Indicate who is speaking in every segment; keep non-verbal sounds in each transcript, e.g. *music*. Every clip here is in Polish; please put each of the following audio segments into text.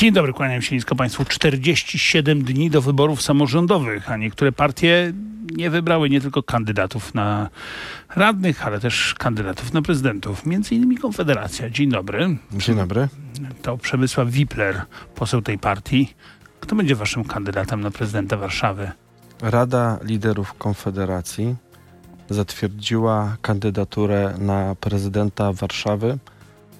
Speaker 1: Dzień dobry, kłaniam się nisko Państwu. 47 dni do wyborów samorządowych, a niektóre partie nie wybrały nie tylko kandydatów na radnych, ale też kandydatów na prezydentów. Między innymi Konfederacja. Dzień dobry.
Speaker 2: Dzień dobry.
Speaker 1: To Przemysław Wipler, poseł tej partii. Kto będzie waszym kandydatem na prezydenta Warszawy?
Speaker 2: Rada Liderów Konfederacji zatwierdziła kandydaturę na prezydenta Warszawy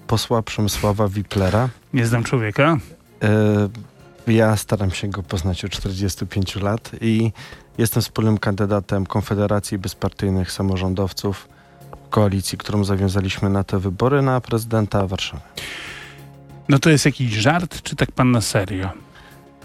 Speaker 2: posła Przemysława Wiplera.
Speaker 1: Nie znam człowieka.
Speaker 2: E, ja staram się go poznać od 45 lat i jestem wspólnym kandydatem Konfederacji Bezpartyjnych Samorządowców, koalicji, którą zawiązaliśmy na te wybory na prezydenta Warszawy.
Speaker 1: No to jest jakiś żart, czy tak pan na serio?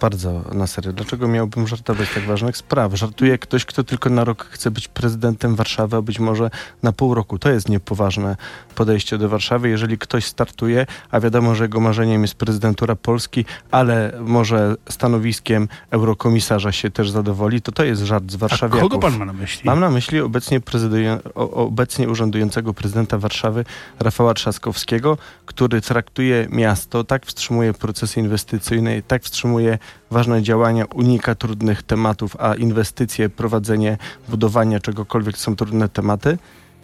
Speaker 2: Bardzo na serio. Dlaczego miałbym żartować tak ważnych spraw? Żartuje ktoś, kto tylko na rok chce być prezydentem Warszawy, a być może na pół roku. To jest niepoważne podejście do Warszawy. Jeżeli ktoś startuje, a wiadomo, że jego marzeniem jest prezydentura Polski, ale może stanowiskiem eurokomisarza się też zadowoli, to to jest żart z Warszawy.
Speaker 1: kogo pan ma na myśli?
Speaker 2: Mam na myśli obecnie, obecnie urzędującego prezydenta Warszawy Rafała Trzaskowskiego, który traktuje miasto, tak wstrzymuje procesy inwestycyjne, tak wstrzymuje ważne działania, unika trudnych tematów, a inwestycje, prowadzenie, budowania czegokolwiek są trudne tematy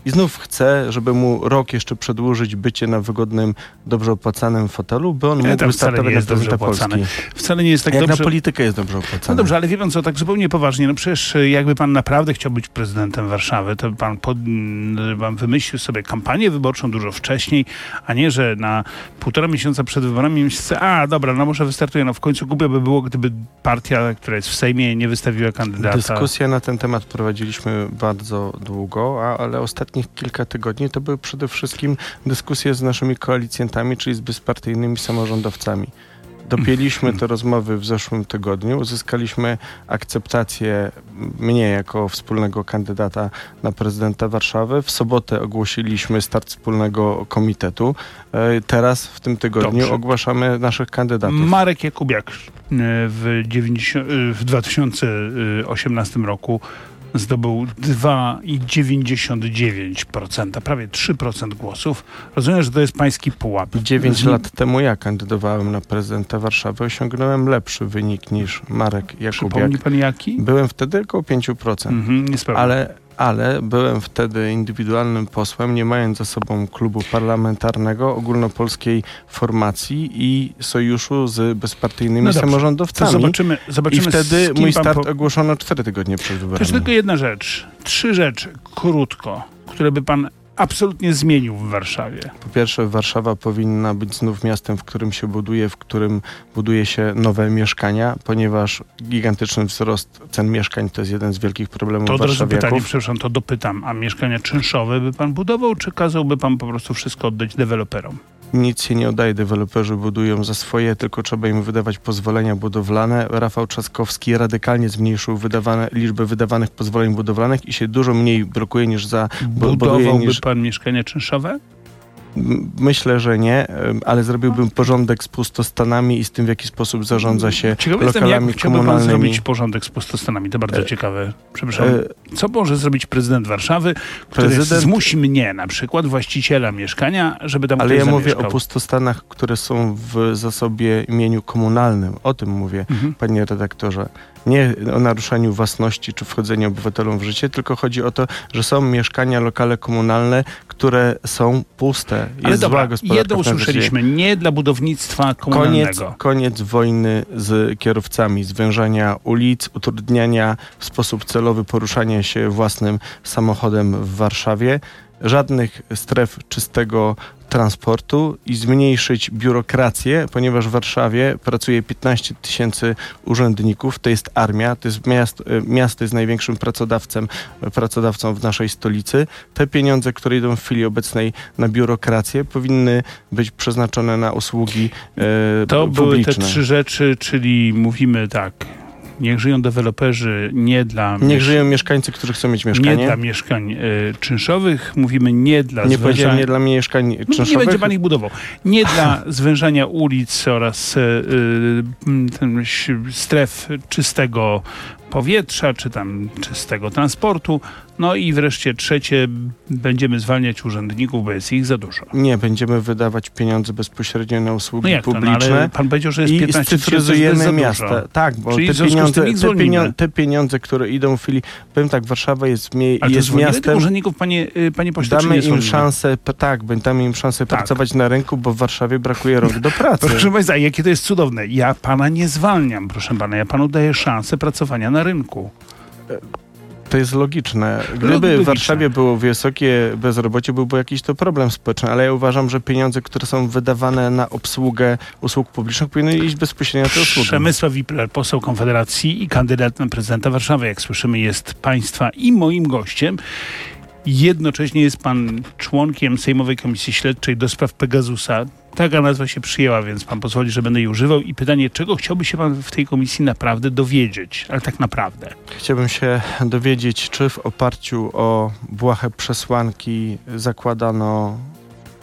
Speaker 2: i znów chce, żeby mu rok jeszcze przedłużyć bycie na wygodnym, dobrze opłacanym fotelu, by on
Speaker 1: mógł
Speaker 2: wystartować startować
Speaker 1: na prezydenta Polski. Wcale nie jest tak
Speaker 2: Jak
Speaker 1: dobrze.
Speaker 2: na politykę jest dobrze opłacany.
Speaker 1: No dobrze, ale wie pan co, tak zupełnie poważnie, no przecież e, jakby pan naprawdę chciał być prezydentem Warszawy, to pan, pod, pan wymyślił sobie kampanię wyborczą dużo wcześniej, a nie, że na półtora miesiąca przed wyborami myślę, a dobra, no może wystartuję, no w końcu głupio by było, gdyby partia, która jest w Sejmie, nie wystawiła kandydata.
Speaker 2: Dyskusję na ten temat prowadziliśmy bardzo długo, a, ale ostatnio ostatnich kilka tygodni to były przede wszystkim dyskusje z naszymi koalicjantami, czyli z bezpartyjnymi samorządowcami. Dopięliśmy te rozmowy w zeszłym tygodniu, uzyskaliśmy akceptację mnie jako wspólnego kandydata na prezydenta Warszawy. W sobotę ogłosiliśmy start wspólnego komitetu. E, teraz w tym tygodniu Dobrze. ogłaszamy naszych kandydatów.
Speaker 1: Marek Jakubiak e, w, 90, e, w 2018 roku zdobył 2,99%, prawie 3% głosów. Rozumiem, że to jest pański pułap.
Speaker 2: 9 lat temu ja kandydowałem na prezydenta Warszawy, osiągnąłem lepszy wynik niż Marek Jakubiak.
Speaker 1: Przypomni pan jaki?
Speaker 2: Byłem wtedy około 5%. Mhm, ale ale byłem wtedy indywidualnym posłem, nie mając za sobą klubu parlamentarnego, ogólnopolskiej formacji i sojuszu z bezpartyjnymi no samorządowcami.
Speaker 1: zobaczymy, zobaczymy
Speaker 2: I wtedy mój start po... ogłoszono cztery tygodnie przed wyborami.
Speaker 1: To jest tylko jedna rzecz, trzy rzeczy, krótko, które by pan absolutnie zmienił w Warszawie?
Speaker 2: Po pierwsze, Warszawa powinna być znów miastem, w którym się buduje, w którym buduje się nowe mieszkania, ponieważ gigantyczny wzrost cen mieszkań to jest jeden z wielkich problemów
Speaker 1: to
Speaker 2: warszawiaków.
Speaker 1: To pytanie, przepraszam, to dopytam. A mieszkania czynszowe by pan budował, czy kazałby pan po prostu wszystko oddać deweloperom?
Speaker 2: Nic się nie oddaje. Deweloperzy budują za swoje, tylko trzeba im wydawać pozwolenia budowlane. Rafał Trzaskowski radykalnie zmniejszył wydawane, liczbę wydawanych pozwoleń budowlanych i się dużo mniej blokuje niż za...
Speaker 1: Budowałby niż... pan mieszkania czynszowe?
Speaker 2: Myślę, że nie, ale zrobiłbym porządek z pustostanami i z tym, w jaki sposób zarządza się Ciekawe lokalami jestem, jak komunalnymi. Pan
Speaker 1: zrobić porządek z pustostanami? To bardzo e, ciekawe. Przepraszam. E, Co może zrobić prezydent Warszawy, który prezydent... zmusi mnie, na przykład właściciela mieszkania, żeby tam
Speaker 2: Ale ja mówię o pustostanach, które są w zasobie imieniu komunalnym. O tym mówię, mhm. panie redaktorze nie o naruszaniu własności czy wchodzeniu obywatelom w życie, tylko chodzi o to, że są mieszkania, lokale komunalne, które są puste.
Speaker 1: Jest Ale dobra, jedno usłyszeliśmy, nie dla budownictwa komunalnego.
Speaker 2: Koniec, koniec wojny z kierowcami, zwężania ulic, utrudniania w sposób celowy poruszania się własnym samochodem w Warszawie żadnych stref czystego transportu i zmniejszyć biurokrację, ponieważ w Warszawie pracuje 15 tysięcy urzędników, to jest armia, to jest miasto, e, miasto jest największym pracodawcą, pracodawcą w naszej stolicy. Te pieniądze, które idą w chwili obecnej na biurokrację, powinny być przeznaczone na usługi e,
Speaker 1: to
Speaker 2: publiczne.
Speaker 1: były te trzy rzeczy, czyli mówimy tak, Niech żyją deweloperzy nie dla...
Speaker 2: Niech żyją mieszkańcy, którzy chcą mieć mieszkanie.
Speaker 1: Nie dla mieszkań y, czynszowych. Mówimy nie dla...
Speaker 2: Nie powiedziałem nie dla mieszkań czynszowych.
Speaker 1: Nie będzie pan ich budował. Nie dla *laughs* zwężania ulic oraz y, y, stref czystego powietrza, czy tam czystego transportu. No i wreszcie trzecie, będziemy zwalniać urzędników, bo jest ich za dużo.
Speaker 2: Nie, będziemy wydawać pieniądze bezpośrednio na usługi
Speaker 1: No jak to? No,
Speaker 2: publiczne.
Speaker 1: ale pan powiedział, że jest
Speaker 2: I
Speaker 1: 15 tysięcy, że to jest
Speaker 2: scyfryzujemy
Speaker 1: za
Speaker 2: miasta. Tak, bo
Speaker 1: Czyli
Speaker 2: te pieniądze, te, pienio- te pieniądze, które idą w chwili, powiem tak, Warszawa jest, mie-
Speaker 1: Ale
Speaker 2: jest miastem,
Speaker 1: urzędników, panie, y, panie pośle,
Speaker 2: damy im
Speaker 1: zwolnimy?
Speaker 2: szansę, tak, damy im szansę
Speaker 1: Tak.
Speaker 2: pracować na rynku, bo w Warszawie brakuje rąk do pracy. *laughs*
Speaker 1: Proszę Państwa, jakie to jest cudowne. Ja pana nie zwalniam, proszę pana. Ja panu daję szansę pracowania na rynku.
Speaker 2: To jest logiczne. Gdyby
Speaker 1: Logiczne.
Speaker 2: w Warszawie było wysokie bezrobocie, byłby jakiś to problem społeczny, ale ja uważam, że pieniądze, które są wydawane na obsługę usług publicznych, powinny iść bezpośrednio na te usługi.
Speaker 1: Przemysław Wipler, poseł Konfederacji i kandydat na prezydenta Warszawy, jak słyszymy, jest państwa i moim gościem. Jednocześnie jest pan członkiem Sejmowej Komisji Śledczej do spraw Pegasusa. Taka nazwa się przyjęła, więc pan pozwoli, że będę jej używał. I pytanie, czego chciałby się pan w tej komisji naprawdę dowiedzieć? Ale tak naprawdę.
Speaker 2: Chciałbym się dowiedzieć, czy w oparciu o błahe przesłanki zakładano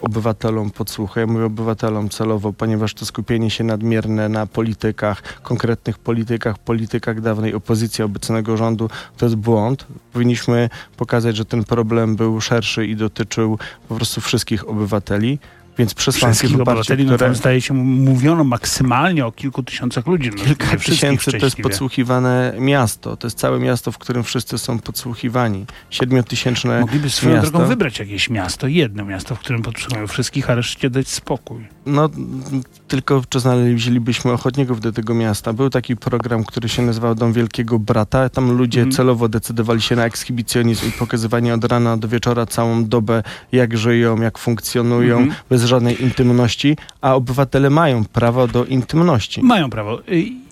Speaker 2: obywatelom podsłuchy. Ja mówię obywatelom celowo, ponieważ to skupienie się nadmierne na politykach, konkretnych politykach, politykach dawnej opozycji obecnego rządu, to jest błąd. Powinniśmy pokazać, że ten problem był szerszy i dotyczył po prostu wszystkich obywateli. Więc przesłanki
Speaker 1: Wszystkich obywateli, no
Speaker 2: które...
Speaker 1: tam zdaje się, mówiono maksymalnie o kilku tysiącach ludzi. No,
Speaker 2: Kilka tysięcy to jest podsłuchiwane miasto. To jest całe miasto, w którym wszyscy są podsłuchiwani. Siedmiotysięczne
Speaker 1: Mogliby swoją
Speaker 2: miasto.
Speaker 1: drogą wybrać jakieś miasto, jedno miasto, w którym podsłuchują wszystkich, a reszcie dać spokój.
Speaker 2: No, tylko czy znaleźlibyśmy ochotników do tego miasta. Był taki program, który się nazywał Dom Wielkiego Brata. Tam ludzie
Speaker 1: Mhm.
Speaker 2: celowo decydowali się na ekshibicjonizm i pokazywanie od rana do wieczora całą dobę, jak żyją, jak funkcjonują,
Speaker 1: Mhm.
Speaker 2: bez żadnej intymności, a obywatele mają prawo do intymności.
Speaker 1: Mają prawo.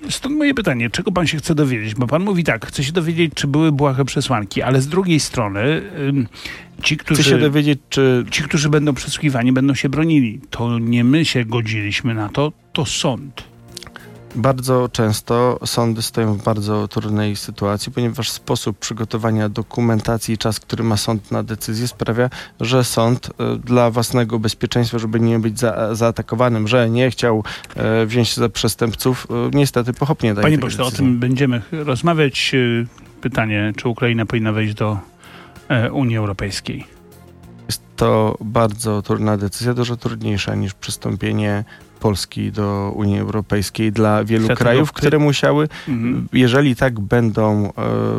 Speaker 1: Stąd moje pytanie, czego pan się chce dowiedzieć? Bo pan mówi tak, chce się dowiedzieć, czy były błahe przesłanki, ale z drugiej strony ci, którzy...
Speaker 2: Chcę się dowiedzieć, czy
Speaker 1: Ci, którzy będą przesłuchiwani, będą się bronili. To nie my się godziliśmy na to, to sąd.
Speaker 2: Bardzo często sądy stoją w bardzo trudnej sytuacji, ponieważ sposób przygotowania dokumentacji i czas, który ma sąd na decyzję sprawia, że sąd e, dla własnego bezpieczeństwa, żeby nie być za, zaatakowanym, że nie chciał e, wziąć za przestępców, e, niestety pochopnie daje
Speaker 1: Panie pośle, o tym będziemy rozmawiać. Pytanie, czy Ukraina powinna wejść do e, Unii Europejskiej?
Speaker 2: Jest to bardzo trudna decyzja, dużo trudniejsza niż przystąpienie Polski do Unii Europejskiej dla wielu krajów, które musiały
Speaker 1: Mhm.
Speaker 2: Jeżeli tak będą e,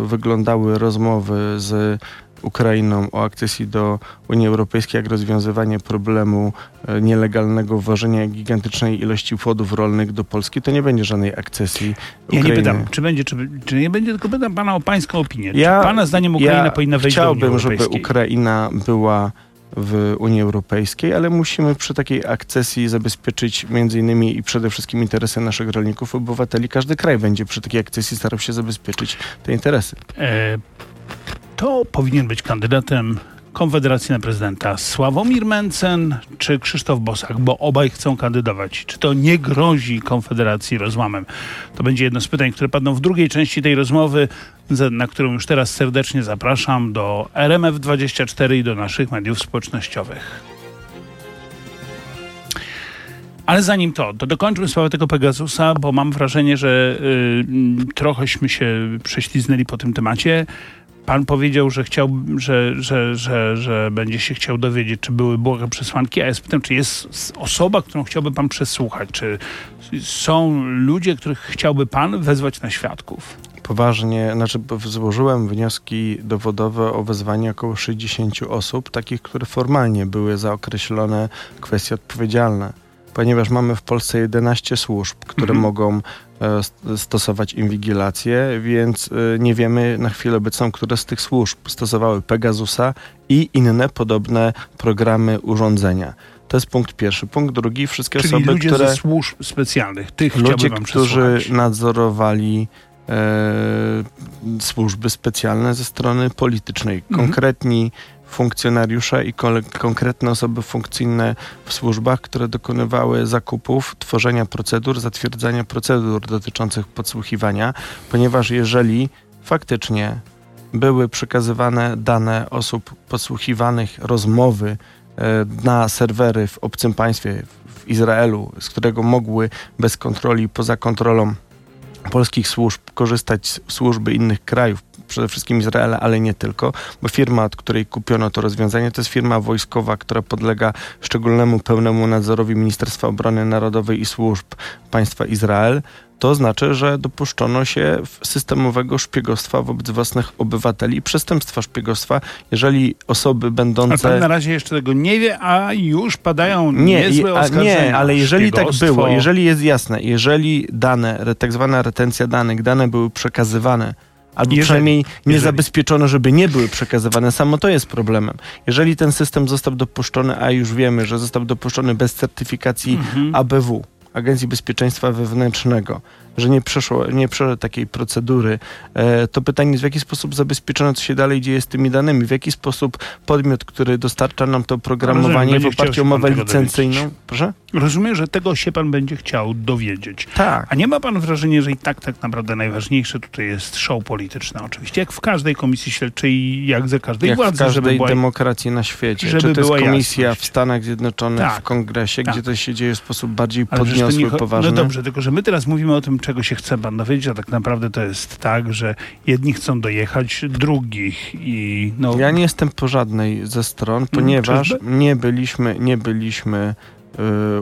Speaker 2: wyglądały rozmowy z Ukrainą o akcesji do Unii Europejskiej, jak rozwiązywanie problemu e, nielegalnego wwożenia gigantycznej ilości płodów rolnych do Polski, to nie będzie żadnej akcesji
Speaker 1: Ja nie
Speaker 2: Ukrainy.
Speaker 1: pytam, czy będzie, czy, czy nie będzie, tylko pytam pana o pańską opinię.
Speaker 2: Ja-
Speaker 1: czy pana zdaniem Ukraina
Speaker 2: ja
Speaker 1: powinna wejść do Unii
Speaker 2: Chciałbym, żeby
Speaker 1: Europejskiej?
Speaker 2: Ukraina była w Unii Europejskiej, ale musimy przy takiej akcesji zabezpieczyć między innymi i przede wszystkim interesy naszych rolników, obywateli. Każdy kraj będzie przy takiej akcesji starał się zabezpieczyć te interesy.
Speaker 1: E, to powinien być kandydatem Konfederacji na prezydenta Sławomir Mencen czy Krzysztof Bosak, bo obaj chcą kandydować. Czy to nie grozi Konfederacji rozłamem? To będzie jedno z pytań, które padną w drugiej części tej rozmowy, na którą już teraz serdecznie zapraszam do RMF24 i do naszych mediów społecznościowych. Ale zanim to, to dokończmy sprawę tego Pegasusa, bo mam wrażenie, że y, trochęśmy się prześliznęli po tym temacie. Pan powiedział, że chciał, że, że, że, że będzie się chciał dowiedzieć, czy były błahe przesłanki, a ja spytam, czy jest osoba, którą chciałby pan przesłuchać, czy są ludzie, których chciałby pan wezwać na świadków?
Speaker 2: Poważnie, znaczy złożyłem wnioski dowodowe o wezwanie około 60 osób, takich, które formalnie były zaokreślone kwestie odpowiedzialne. Ponieważ mamy w Polsce 11 służb, które
Speaker 1: Mhm.
Speaker 2: mogą stosować inwigilację, więc e, nie wiemy na chwilę obecną, które z tych służb stosowały Pegasusa i inne podobne programy urządzenia. To jest punkt pierwszy. Punkt drugi, wszystkie
Speaker 1: Czyli
Speaker 2: osoby,
Speaker 1: ludzie
Speaker 2: które
Speaker 1: ze służb specjalnych, tych
Speaker 2: ludzie, którzy nadzorowali e, służby specjalne ze strony politycznej.
Speaker 1: Mhm.
Speaker 2: Funkcjonariusze i konkretne osoby funkcyjne w służbach, które dokonywały zakupów, tworzenia procedur, zatwierdzania procedur dotyczących podsłuchiwania, ponieważ jeżeli faktycznie były przekazywane dane osób podsłuchiwanych, rozmowy e, na serwery w obcym państwie, w Izraelu, z którego mogły bez kontroli, poza kontrolą polskich służb korzystać służby innych krajów, przede wszystkim Izraela, ale nie tylko, bo firma, od której kupiono to rozwiązanie, to jest firma wojskowa, która podlega szczególnemu pełnemu nadzorowi Ministerstwa Obrony Narodowej i Służb Państwa Izrael to znaczy, że dopuszczono się systemowego szpiegostwa wobec własnych obywateli i przestępstwa szpiegostwa, jeżeli osoby będące...
Speaker 1: Ale pan na razie jeszcze tego nie wie, a już padają nie, niezłe oskarżenia.
Speaker 2: Nie, ale jeżeli tak było, jeżeli jest jasne, jeżeli dane, tak zwana retencja danych, dane były przekazywane albo jeżeli, przynajmniej nie jeżeli. zabezpieczono, żeby nie były przekazywane. Samo to jest problemem. Jeżeli ten system został dopuszczony, a już wiemy, że został dopuszczony bez certyfikacji mhm. ABW, Agencji Bezpieczeństwa Wewnętrznego, że nie przeszło, nie przeszło takiej procedury, e, to pytanie jest, w jaki sposób zabezpieczono, co się dalej dzieje z tymi danymi, w jaki sposób podmiot, który dostarcza nam to oprogramowanie Rozumiem, w oparciu o umowę licencyjną, proszę?
Speaker 1: Rozumiem, że tego się pan będzie chciał dowiedzieć.
Speaker 2: Tak.
Speaker 1: A nie ma pan wrażenia, że i tak tak naprawdę najważniejsze tutaj jest show polityczne oczywiście, jak w każdej komisji śledczej, jak ze każdej
Speaker 2: jak
Speaker 1: władzy.
Speaker 2: w każdej była, demokracji na świecie. Żeby Czy to jest komisja jasność. w Stanach Zjednoczonych,
Speaker 1: tak,
Speaker 2: w kongresie, tak. gdzie to się dzieje w sposób bardziej podniosły, nie, poważny?
Speaker 1: No dobrze, tylko że my teraz mówimy o tym, czego się chce pan dowiedzieć, a tak naprawdę to jest tak, że jedni chcą dojechać drugich i no...
Speaker 2: Ja nie jestem po żadnej ze stron, mm, ponieważ nie byliśmy, nie byliśmy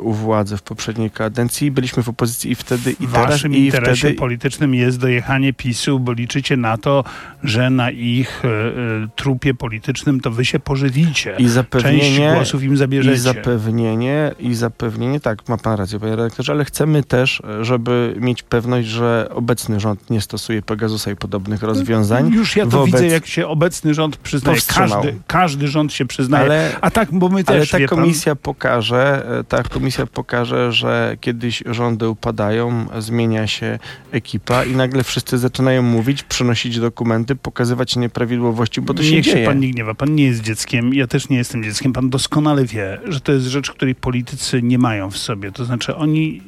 Speaker 2: u władzy w poprzedniej kadencji. Byliśmy w opozycji i wtedy, i teraz.
Speaker 1: W waszym
Speaker 2: i
Speaker 1: interesie
Speaker 2: wtedy...
Speaker 1: politycznym jest dojechanie PiSu, bo liczycie na to, że na ich y, y, trupie politycznym to wy się pożywicie. I zapewnienie, Część głosów im zabierzecie.
Speaker 2: I zapewnienie, i zapewnienie, tak, ma pan rację, panie redaktorze, ale chcemy też, żeby mieć pewność, że obecny rząd nie stosuje Pegasusa i podobnych rozwiązań.
Speaker 1: Już ja to wobec... widzę, jak się obecny rząd przyznaje. Każdy, każdy rząd się przyznaje. Ale, A tak, bo my też,
Speaker 2: Ale ta komisja pan... pokaże, ta komisja pokaże, że kiedyś rządy upadają, zmienia się ekipa i nagle wszyscy zaczynają mówić, przynosić dokumenty, pokazywać nieprawidłowości, bo to się
Speaker 1: Niech
Speaker 2: dzieje.
Speaker 1: się pan nie gniewa. Pan nie jest dzieckiem, ja też nie jestem dzieckiem. Pan doskonale wie, że to jest rzecz, której politycy nie mają w sobie. To znaczy oni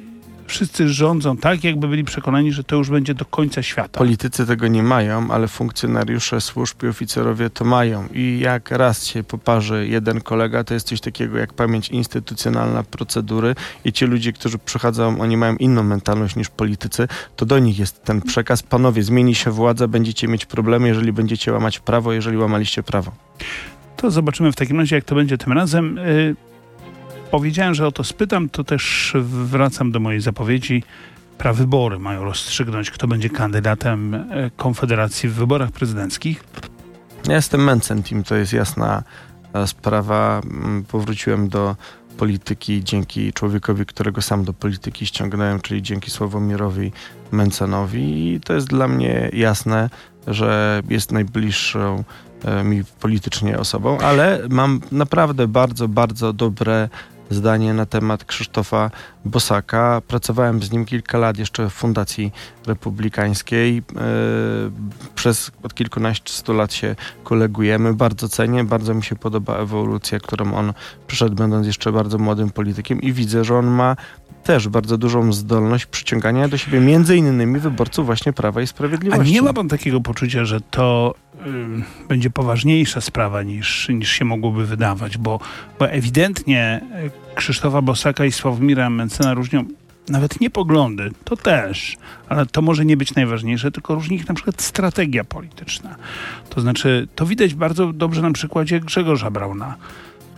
Speaker 1: wszyscy rządzą tak, jakby byli przekonani, że to już będzie do końca świata.
Speaker 2: Politycy tego nie mają, ale funkcjonariusze służb i oficerowie to mają. I jak raz się poparzy jeden kolega, to jest coś takiego jak pamięć instytucjonalna procedury i ci ludzie, którzy przychodzą, oni mają inną mentalność niż politycy, to do nich jest ten przekaz. Panowie, zmieni się władza, będziecie mieć problemy, jeżeli będziecie łamać prawo, jeżeli łamaliście prawo.
Speaker 1: To zobaczymy w takim razie, jak to będzie tym razem. Y, powiedziałem, że o to spytam, to też wracam do mojej zapowiedzi. Prawybory mają rozstrzygnąć, kto będzie kandydatem e, Konfederacji w wyborach prezydenckich.
Speaker 2: Ja jestem Mencentim, to jest jasna e, sprawa. Mm, powróciłem do polityki dzięki człowiekowi, którego sam do polityki ściągnąłem, czyli dzięki Sławomirowi Mencenowi i to jest dla mnie jasne, że jest najbliższą e, mi politycznie osobą, ale mam naprawdę bardzo, bardzo dobre zdanie na temat Krzysztofa Bosaka. Pracowałem z nim kilka lat jeszcze w Fundacji Republikańskiej. E, przez od kilkunastu lat się kolegujemy. Bardzo cenię, bardzo mi się podoba ewolucja, którą on przyszedł, będąc jeszcze bardzo młodym politykiem i widzę, że on ma też bardzo dużą zdolność przyciągania do siebie między innymi wyborców właśnie Prawa i Sprawiedliwości.
Speaker 1: A nie ma pan takiego poczucia, że to y, będzie poważniejsza sprawa niż, niż się mogłoby wydawać, bo, bo ewidentnie y, Krzysztofa Bosaka i Sławomira Mencena różnią nawet nie poglądy, to też, ale to może nie być najważniejsze, tylko różni ich na przykład strategia polityczna. To znaczy, to widać bardzo dobrze na przykładzie Grzegorza Brauna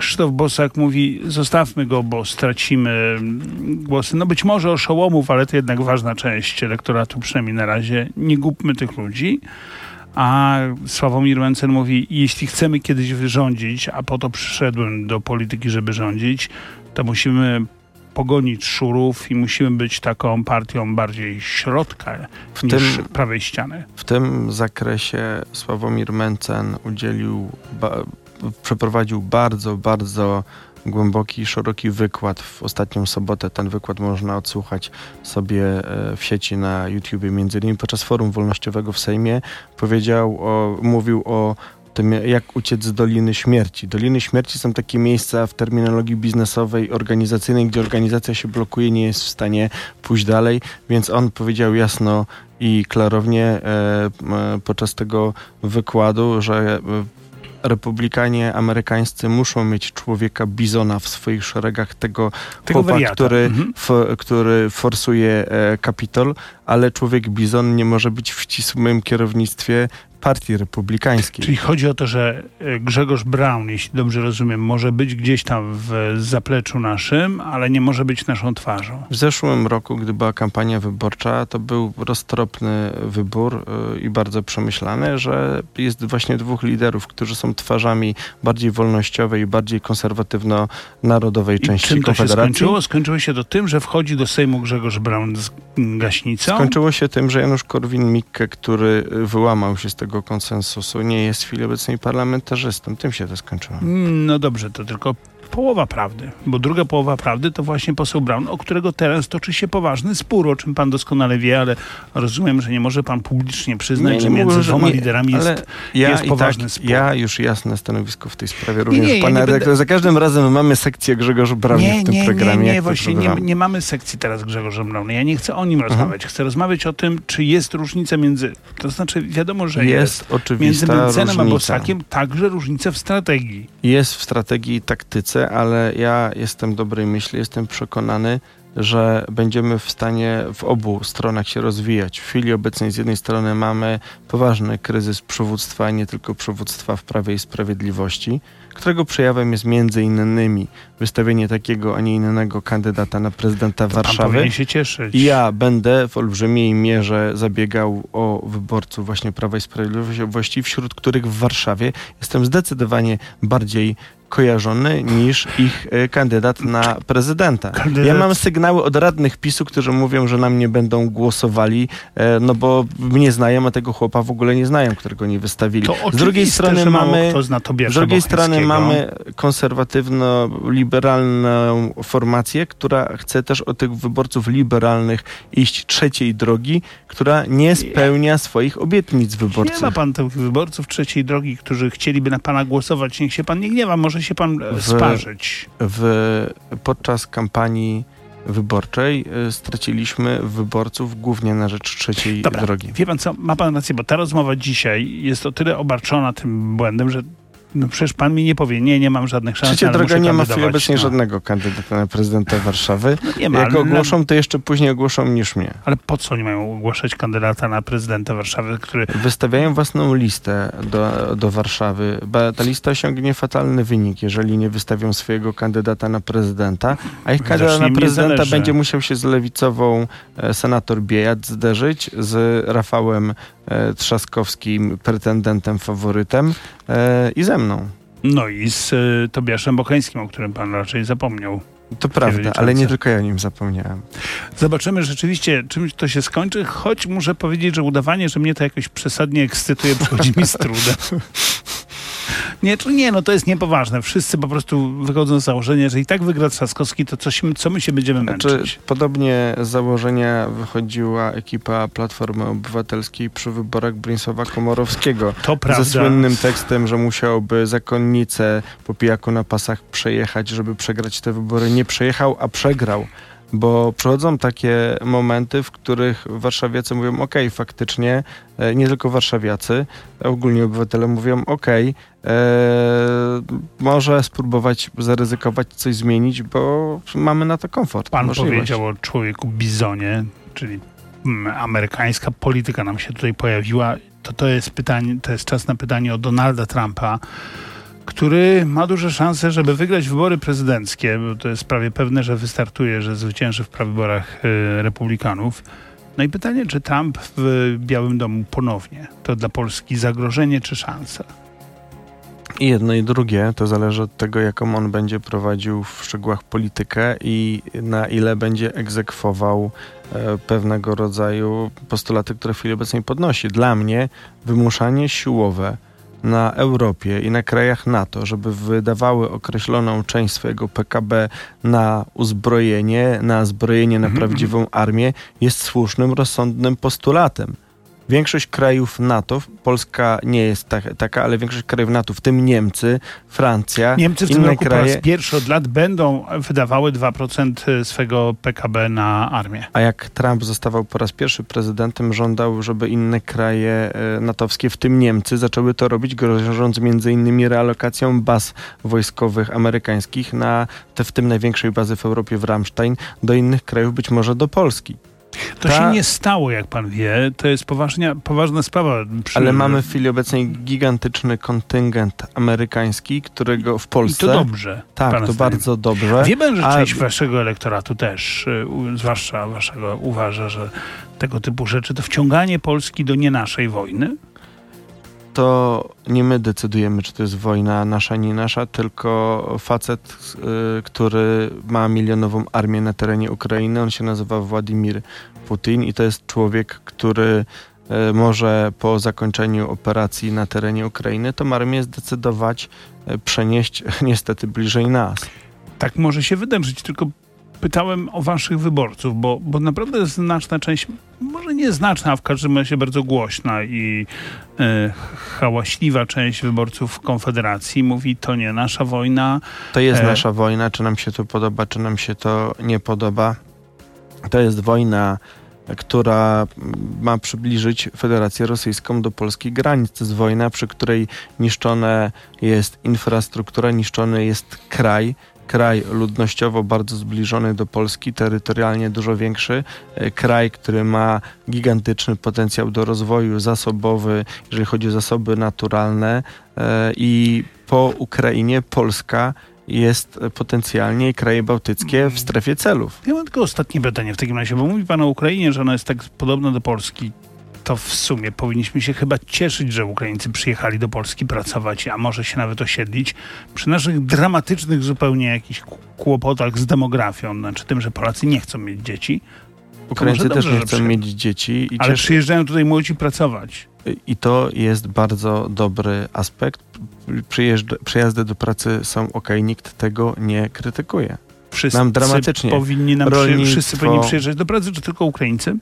Speaker 1: Krzysztof Bosak mówi, zostawmy go, bo stracimy głosy. No być może oszołomów, ale to jednak ważna część elektoratu, przynajmniej na razie. Nie głupmy tych ludzi. A Sławomir Mencen mówi, jeśli chcemy kiedyś wyrządzić, a po to przyszedłem do polityki, żeby rządzić, to musimy pogonić szurów i musimy być taką partią bardziej środka w niż tym, prawej ściany.
Speaker 2: W tym zakresie Sławomir Mencen udzielił przeprowadził bardzo, bardzo głęboki, szeroki wykład w ostatnią sobotę. Ten wykład można odsłuchać sobie e, w sieci na YouTubie, między innymi podczas forum wolnościowego w Sejmie. Powiedział, o, mówił o tym, jak uciec z Doliny Śmierci. Doliny Śmierci są takie miejsca w terminologii biznesowej, organizacyjnej, gdzie organizacja się blokuje, nie jest w stanie pójść dalej, więc on powiedział jasno i klarownie e, podczas tego wykładu, że republikanie amerykańscy muszą mieć człowieka bizona w swoich szeregach, tego,
Speaker 1: Tego
Speaker 2: chłopa,
Speaker 1: wariata.
Speaker 2: który,
Speaker 1: Mhm.
Speaker 2: f, który forsuje e, Kapitol, ale człowiek bizon nie może być w ścisłym kierownictwie partii republikańskiej.
Speaker 1: Czyli chodzi o to, że e, Grzegorz Braun, jeśli dobrze rozumiem, może być gdzieś tam w zapleczu naszym, ale nie może być naszą twarzą.
Speaker 2: W zeszłym roku, gdy była kampania wyborcza, to był roztropny wybór y, i bardzo przemyślany, że jest właśnie dwóch liderów, którzy są twarzami bardziej wolnościowej i bardziej konserwatywno-narodowej części
Speaker 1: czym to się
Speaker 2: Konfederacji.
Speaker 1: skończyło? Skończyło się to tym, że wchodzi do Sejmu Grzegorz Braun z gaśnicą.
Speaker 2: Skończyło się tym, że Janusz Korwin-Mikke, który wyłamał się z tego konsensusu, nie jest w chwili obecnej parlamentarzystą. Tym się to skończyło.
Speaker 1: No dobrze, to tylko połowa prawdy, bo druga połowa prawdy to właśnie poseł Braun, o którego teraz toczy się poważny spór, o czym pan doskonale wie, ale rozumiem, że nie może pan publicznie przyznać,
Speaker 2: Nie,
Speaker 1: że
Speaker 2: nie
Speaker 1: między
Speaker 2: mówię,
Speaker 1: dwoma
Speaker 2: nie,
Speaker 1: liderami jest...
Speaker 2: Ja
Speaker 1: jest poważny
Speaker 2: tak,
Speaker 1: spór.
Speaker 2: ja już jasne stanowisko w tej sprawie również.
Speaker 1: nie, ja
Speaker 2: Pana
Speaker 1: nie będę-
Speaker 2: redaktor, Za każdym razem mamy sekcję Grzegorz Braun
Speaker 1: Nie,
Speaker 2: w tym
Speaker 1: nie,
Speaker 2: programie.
Speaker 1: nie, nie, właśnie nie, nie mamy sekcji teraz Grzegorza Brauna. Ja nie chcę o
Speaker 2: Mhm.
Speaker 1: nim rozmawiać. Chcę rozmawiać o tym, czy jest różnica między... To znaczy, wiadomo, że jest.
Speaker 2: jest
Speaker 1: Między Mencenem a. Bosakiem także różnica w strategii.
Speaker 2: Jest w strategii i taktyce, ale ja jestem dobrej myśli, jestem przekonany, że będziemy w stanie w obu stronach się rozwijać. W chwili obecnej z jednej strony mamy poważny kryzys przywództwa, nie tylko przywództwa w Prawie i Sprawiedliwości, którego przejawem jest między innymi wystawienie takiego, a nie innego kandydata na prezydenta
Speaker 1: Pan
Speaker 2: Warszawy.
Speaker 1: powinien się cieszyć.
Speaker 2: Ja będę w olbrzymiej mierze zabiegał o wyborców właśnie Prawa i Sprawiedliwości, wśród których w Warszawie jestem zdecydowanie bardziej kojarzony niż ich e, kandydat na prezydenta.
Speaker 1: Kandydat-
Speaker 2: Ja mam sygnały od radnych PiSu, którzy mówią, że na mnie będą głosowali, e, no bo mnie znają, a tego chłopa w ogóle nie znają, którego nie wystawili. Z drugiej strony mamy z drugiej strony mamy konserwatywno-liberalną formację, która chce też od tych wyborców liberalnych iść trzeciej drogi, która nie spełnia swoich obietnic
Speaker 1: Nie
Speaker 2: wyborczych.
Speaker 1: ma pan tych wyborców trzeciej drogi, którzy chcieliby na pana głosować. Niech się pan nie gniewa, może się pan e,
Speaker 2: W-
Speaker 1: sparzyć.
Speaker 2: W, podczas kampanii wyborczej y, straciliśmy wyborców głównie na rzecz trzeciej
Speaker 1: Dobra,
Speaker 2: drogi.
Speaker 1: wie pan co, ma pan rację, bo ta rozmowa dzisiaj jest o tyle obarczona tym błędem, że no przecież pan mi nie powie, nie, nie mam żadnych szans,
Speaker 2: Trzecia droga nie ma w chwili obecnej
Speaker 1: No.
Speaker 2: żadnego kandydata na prezydenta Warszawy.
Speaker 1: No nie ma,
Speaker 2: Jak ogłoszą, to jeszcze później ogłoszą niż mnie.
Speaker 1: ale po co oni mają ogłaszać kandydata na prezydenta Warszawy, który
Speaker 2: Wystawiają własną listę do, do Warszawy. Ta lista osiągnie fatalny wynik, jeżeli nie wystawią swojego kandydata na prezydenta, a ich kandydat na prezydenta będzie musiał się z lewicową e, senator Biejat zderzyć, z Rafałem Trzaskowskim, pretendentem, faworytem e, i ze mną.
Speaker 1: no i z y, Tobiaszem Bocheńskim, o którym pan raczej zapomniał.
Speaker 2: To prawda, ale nie tylko ja o nim zapomniałem.
Speaker 1: Zobaczymy rzeczywiście, czym to się skończy, choć muszę powiedzieć, że udawanie, że mnie to jakoś przesadnie ekscytuje, przychodzi mi z trudem. *laughs* Nie, nie, no to jest niepoważne. Wszyscy po prostu wychodzą z założenia, że i tak wygra Trzaskowski, to coś, co my się będziemy
Speaker 2: Znaczy,
Speaker 1: męczyć.
Speaker 2: podobnie z założenia wychodziła ekipa Platformy Obywatelskiej przy wyborach Bronisława Komorowskiego.
Speaker 1: To prawda.
Speaker 2: ze słynnym tekstem, że musiałby zakonnicę po pijaku na pasach przejechać, żeby przegrać te wybory. Nie przejechał, a przegrał. Bo przychodzą takie momenty, w których warszawiacy mówią, ok, faktycznie, e, nie tylko warszawiacy, ogólnie obywatele mówią, ok, może spróbować zaryzykować, coś zmienić, bo mamy na to komfort.
Speaker 1: Pan
Speaker 2: możliwość.
Speaker 1: powiedział o człowieku bizonie, czyli mm, amerykańska polityka nam się tutaj pojawiła. To, to jest pytanie, to jest czas na pytanie o Donalda Trumpa, który ma duże szanse, żeby wygrać wybory prezydenckie, bo to jest prawie pewne, że wystartuje, że zwycięży w prawyborach y, republikanów. No i pytanie, czy Trump w Białym Domu ponownie to dla Polski zagrożenie czy szansa?
Speaker 2: I jedno i drugie, to zależy od tego, jaką on będzie prowadził w szczegółach politykę i na ile będzie egzekwował e, pewnego rodzaju postulaty, które w chwili obecnej podnosi. Dla mnie wymuszanie siłowe na Europie i na krajach NATO, żeby wydawały określoną część swojego PKB na uzbrojenie, na zbrojenie, na
Speaker 1: Mhm,
Speaker 2: prawdziwą armię, jest słusznym, rozsądnym postulatem. Większość krajów NATO, Polska nie jest tak, taka, ale większość krajów NATO, w tym Niemcy, Francja,
Speaker 1: Niemcy w tym
Speaker 2: inne
Speaker 1: roku po
Speaker 2: kraje,
Speaker 1: raz pierwszy od lat będą wydawały 2% swego PKB na armię.
Speaker 2: a jak Trump zostawał po raz pierwszy prezydentem, żądał, żeby inne kraje e, natowskie, w tym Niemcy, zaczęły to robić, grożąc między innymi realokacją baz wojskowych amerykańskich na te, w tym największej bazy w Europie w Ramstein, do innych krajów, być może do Polski.
Speaker 1: To
Speaker 2: Ta-
Speaker 1: się nie stało, jak pan wie. To jest poważnia, poważna sprawa. Przy-
Speaker 2: Ale mamy w chwili obecnej gigantyczny kontyngent amerykański, którego w
Speaker 1: I
Speaker 2: Polsce...
Speaker 1: to dobrze.
Speaker 2: Tak, to
Speaker 1: zdaniem.
Speaker 2: bardzo dobrze.
Speaker 1: Wie pan, że
Speaker 2: A-
Speaker 1: część waszego elektoratu też, y, zwłaszcza waszego, uważa, że tego typu rzeczy to wciąganie Polski do nie naszej wojny?
Speaker 2: To nie my decydujemy, czy to jest wojna nasza, nie nasza, tylko facet, y, który ma milionową armię na terenie Ukrainy. On się nazywa Władimir Putin i to jest człowiek, który y, może po zakończeniu operacji na terenie Ukrainy tą armię zdecydować y, przenieść *laughs* niestety bliżej nas.
Speaker 1: Tak może się wydarzyć, tylko pytałem o waszych wyborców, bo, bo naprawdę znaczna część, może nie znaczna, a w każdym razie bardzo głośna i e, hałaśliwa część wyborców Konfederacji mówi, to nie nasza wojna.
Speaker 2: To jest
Speaker 1: E.
Speaker 2: nasza wojna, czy nam się to podoba, czy nam się to nie podoba. To jest wojna, która ma przybliżyć Federację Rosyjską do polskich granic. To jest wojna, przy której niszczona jest infrastruktura, niszczony jest kraj. Kraj ludnościowo bardzo zbliżony do Polski, terytorialnie dużo większy. E, Kraj, który ma gigantyczny potencjał do rozwoju zasobowy, jeżeli chodzi o zasoby naturalne. E, I po Ukrainie Polska jest potencjalnie kraje bałtyckie w strefie celów.
Speaker 1: Ja mam tylko ostatnie pytanie w takim razie, bo mówi pan o Ukrainie, że ona jest tak podobna do Polski. To w sumie powinniśmy się chyba cieszyć, że Ukraińcy przyjechali do Polski pracować, a może się nawet osiedlić przy naszych dramatycznych zupełnie jakichś kłopotach z demografią, znaczy tym, że Polacy nie chcą mieć dzieci,
Speaker 2: Ukraińcy
Speaker 1: może
Speaker 2: też
Speaker 1: dobrze,
Speaker 2: nie chcą mieć dzieci i,
Speaker 1: ale
Speaker 2: cieszy,
Speaker 1: przyjeżdżają tutaj młodzi pracować.
Speaker 2: i to jest bardzo dobry aspekt. Przyjeżdża, przyjazdy do pracy są ok, nikt tego nie krytykuje.
Speaker 1: Wszyscy
Speaker 2: Nam dramatycznie.
Speaker 1: powinni nam przy, wszyscy
Speaker 2: Rolnictwo-
Speaker 1: powinni przyjeżdżać do pracy, czy tylko Ukraińcy?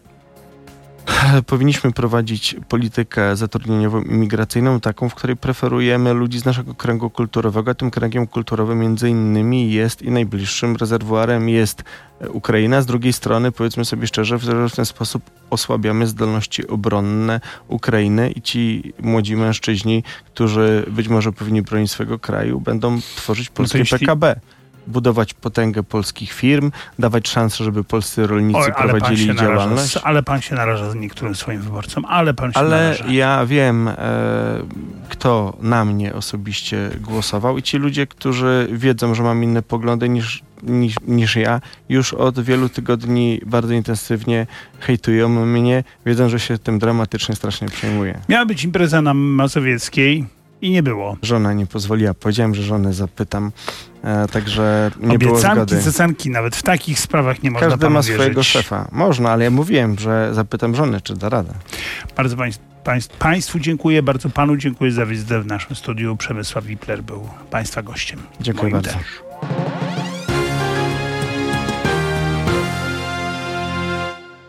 Speaker 1: *laughs*
Speaker 2: Powinniśmy prowadzić politykę zatrudnieniową imigracyjną taką, w której preferujemy ludzi z naszego kręgu kulturowego. Tym kręgiem kulturowym między innymi jest i najbliższym rezerwuarem jest Ukraina. Z drugiej strony powiedzmy sobie szczerze, w ten sposób osłabiamy zdolności obronne Ukrainy i ci młodzi mężczyźni, którzy być może powinni bronić swego kraju, będą tworzyć polskie
Speaker 1: jeśli-
Speaker 2: PKB. Budować potęgę polskich firm, dawać szansę, żeby polscy rolnicy
Speaker 1: Oj, ale
Speaker 2: prowadzili
Speaker 1: się naraża,
Speaker 2: działalność.
Speaker 1: ale pan się naraża z niektórym swoim wyborcom, ale pan się
Speaker 2: Ale
Speaker 1: naraża.
Speaker 2: ja wiem, e, kto na mnie osobiście głosował i ci ludzie, którzy wiedzą, że mam inne poglądy niż, niż, niż ja, już od wielu tygodni bardzo intensywnie hejtują mnie, wiedzą, że się tym dramatycznie strasznie przejmuję.
Speaker 1: Miała być impreza na Mazowieckiej i nie było.
Speaker 2: Żona nie pozwoliła, powiedziałem, że żonę zapytam, e, także nie było
Speaker 1: Obiecanki,
Speaker 2: zgody.
Speaker 1: cecanki, nawet w takich sprawach nie można
Speaker 2: Każdy ma
Speaker 1: wierzyć.
Speaker 2: swojego szefa. Można, ale ja mówiłem, że zapytam żonę, czy da radę.
Speaker 1: Bardzo państw, państw, Państwu dziękuję, bardzo Panu dziękuję za wizytę w naszym studiu. Przemysław Wipler był Państwa gościem.
Speaker 2: Dziękuję bardzo.
Speaker 1: też.